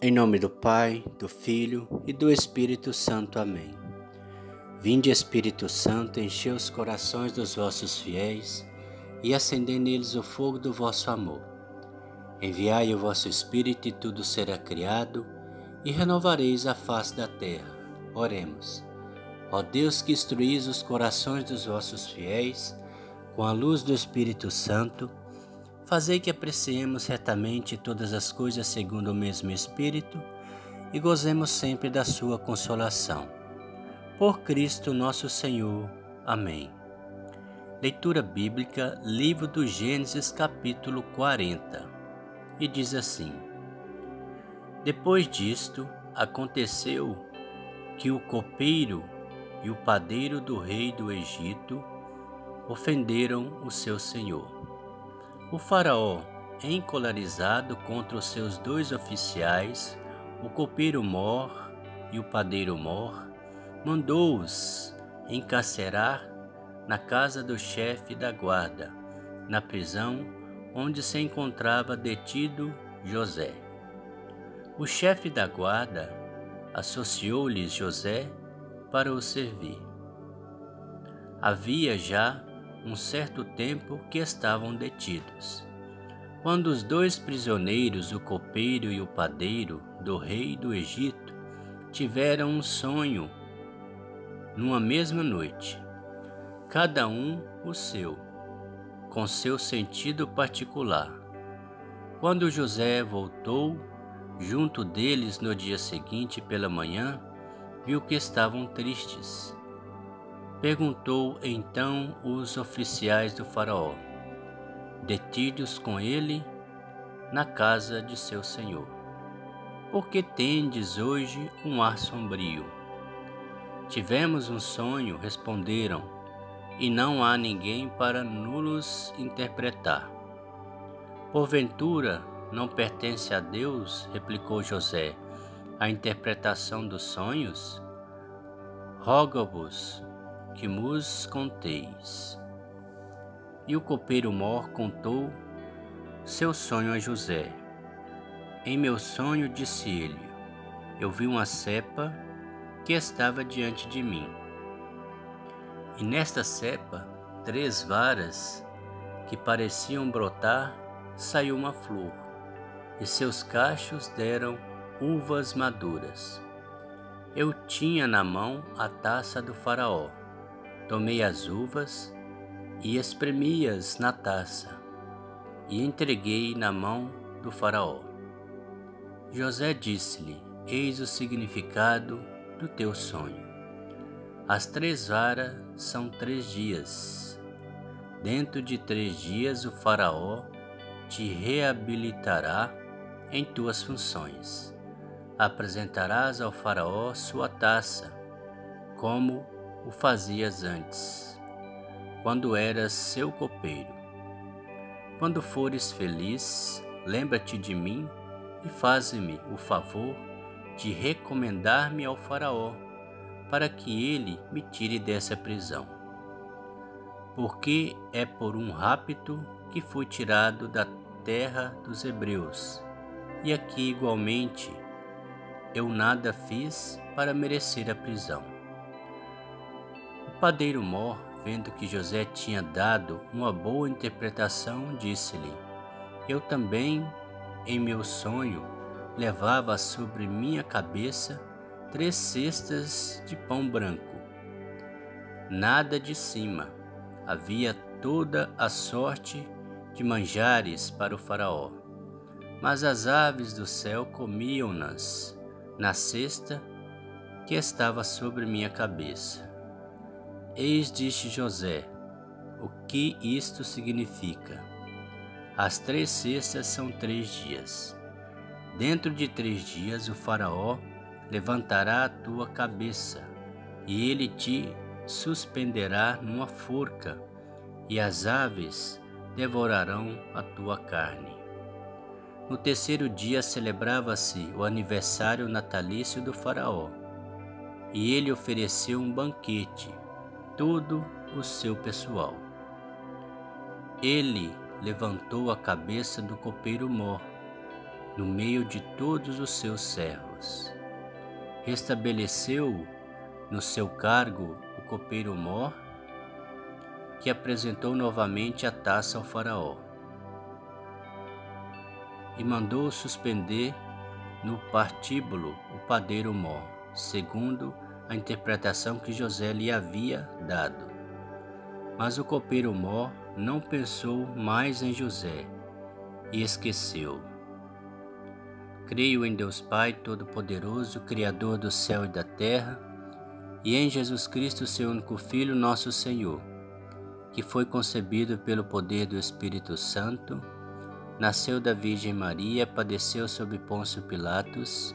Em nome do Pai, do Filho e do Espírito Santo. Amém. Vinde, Espírito Santo, enchei os corações dos vossos fiéis e acendei neles o fogo do vosso amor. Enviai o vosso Espírito e tudo será criado e renovareis a face da terra. Oremos. Ó Deus que instruís os corações dos vossos fiéis com a luz do Espírito Santo, Fazei que apreciemos retamente todas as coisas segundo o mesmo Espírito e gozemos sempre da Sua consolação. Por Cristo nosso Senhor. Amém. Leitura Bíblica, Livro do Gênesis, capítulo 40. E diz assim: Depois disto, aconteceu que o copeiro e o padeiro do rei do Egito ofenderam o seu senhor. O faraó, encolarizado contra os seus dois oficiais, o copeiro Mor e o padeiro Mor, mandou-os encarcerar na casa do chefe da guarda, na prisão onde se encontrava detido José. O chefe da guarda associou-lhes José para o servir. Havia já um certo tempo que estavam detidos. Quando os dois prisioneiros, o copeiro e o padeiro do rei do Egito, tiveram um sonho numa mesma noite, cada um o seu, com seu sentido particular. Quando José voltou junto deles no dia seguinte pela manhã, viu que estavam tristes Perguntou então os oficiais do Faraó, detidos com ele na casa de seu senhor: Por que tendes hoje um ar sombrio? Tivemos um sonho, responderam, e não há ninguém para nulos interpretar. Porventura, não pertence a Deus, replicou José, a interpretação dos sonhos? Roga-vos que mus conteis. E o copeiro Mor contou seu sonho a José. Em meu sonho, disse ele, eu vi uma cepa que estava diante de mim. E nesta cepa, três varas que pareciam brotar, saiu uma flor, e seus cachos deram uvas maduras. Eu tinha na mão a taça do Faraó Tomei as uvas e espremi-as na taça e entreguei na mão do Faraó. José disse-lhe: Eis o significado do teu sonho. As três varas são três dias. Dentro de três dias o Faraó te reabilitará em tuas funções. Apresentarás ao Faraó sua taça, como o fazias antes, quando eras seu copeiro. Quando fores feliz, lembra-te de mim e faze-me o favor de recomendar-me ao Faraó, para que ele me tire dessa prisão. Porque é por um rapto que fui tirado da terra dos hebreus, e aqui igualmente eu nada fiz para merecer a prisão. Padeiro Mor, vendo que José tinha dado uma boa interpretação, disse-lhe: Eu também, em meu sonho, levava sobre minha cabeça três cestas de pão branco. Nada de cima, havia toda a sorte de manjares para o Faraó. Mas as aves do céu comiam-nas na cesta que estava sobre minha cabeça. Eis disse José: O que isto significa? As três cestas são três dias. Dentro de três dias o Faraó levantará a tua cabeça, e ele te suspenderá numa forca, e as aves devorarão a tua carne. No terceiro dia celebrava-se o aniversário natalício do Faraó, e ele ofereceu um banquete todo o seu pessoal. Ele levantou a cabeça do copeiro Mor, no meio de todos os seus servos. Restabeleceu no seu cargo o copeiro Mor, que apresentou novamente a taça ao Faraó e mandou suspender no partíbulo o padeiro Mor, segundo a interpretação que José lhe havia dado. Mas o copeiro Mor não pensou mais em José e esqueceu. Creio em Deus Pai Todo-Poderoso, Criador do céu e da terra, e em Jesus Cristo, seu único Filho, nosso Senhor, que foi concebido pelo poder do Espírito Santo, nasceu da Virgem Maria, padeceu sob Pôncio Pilatos,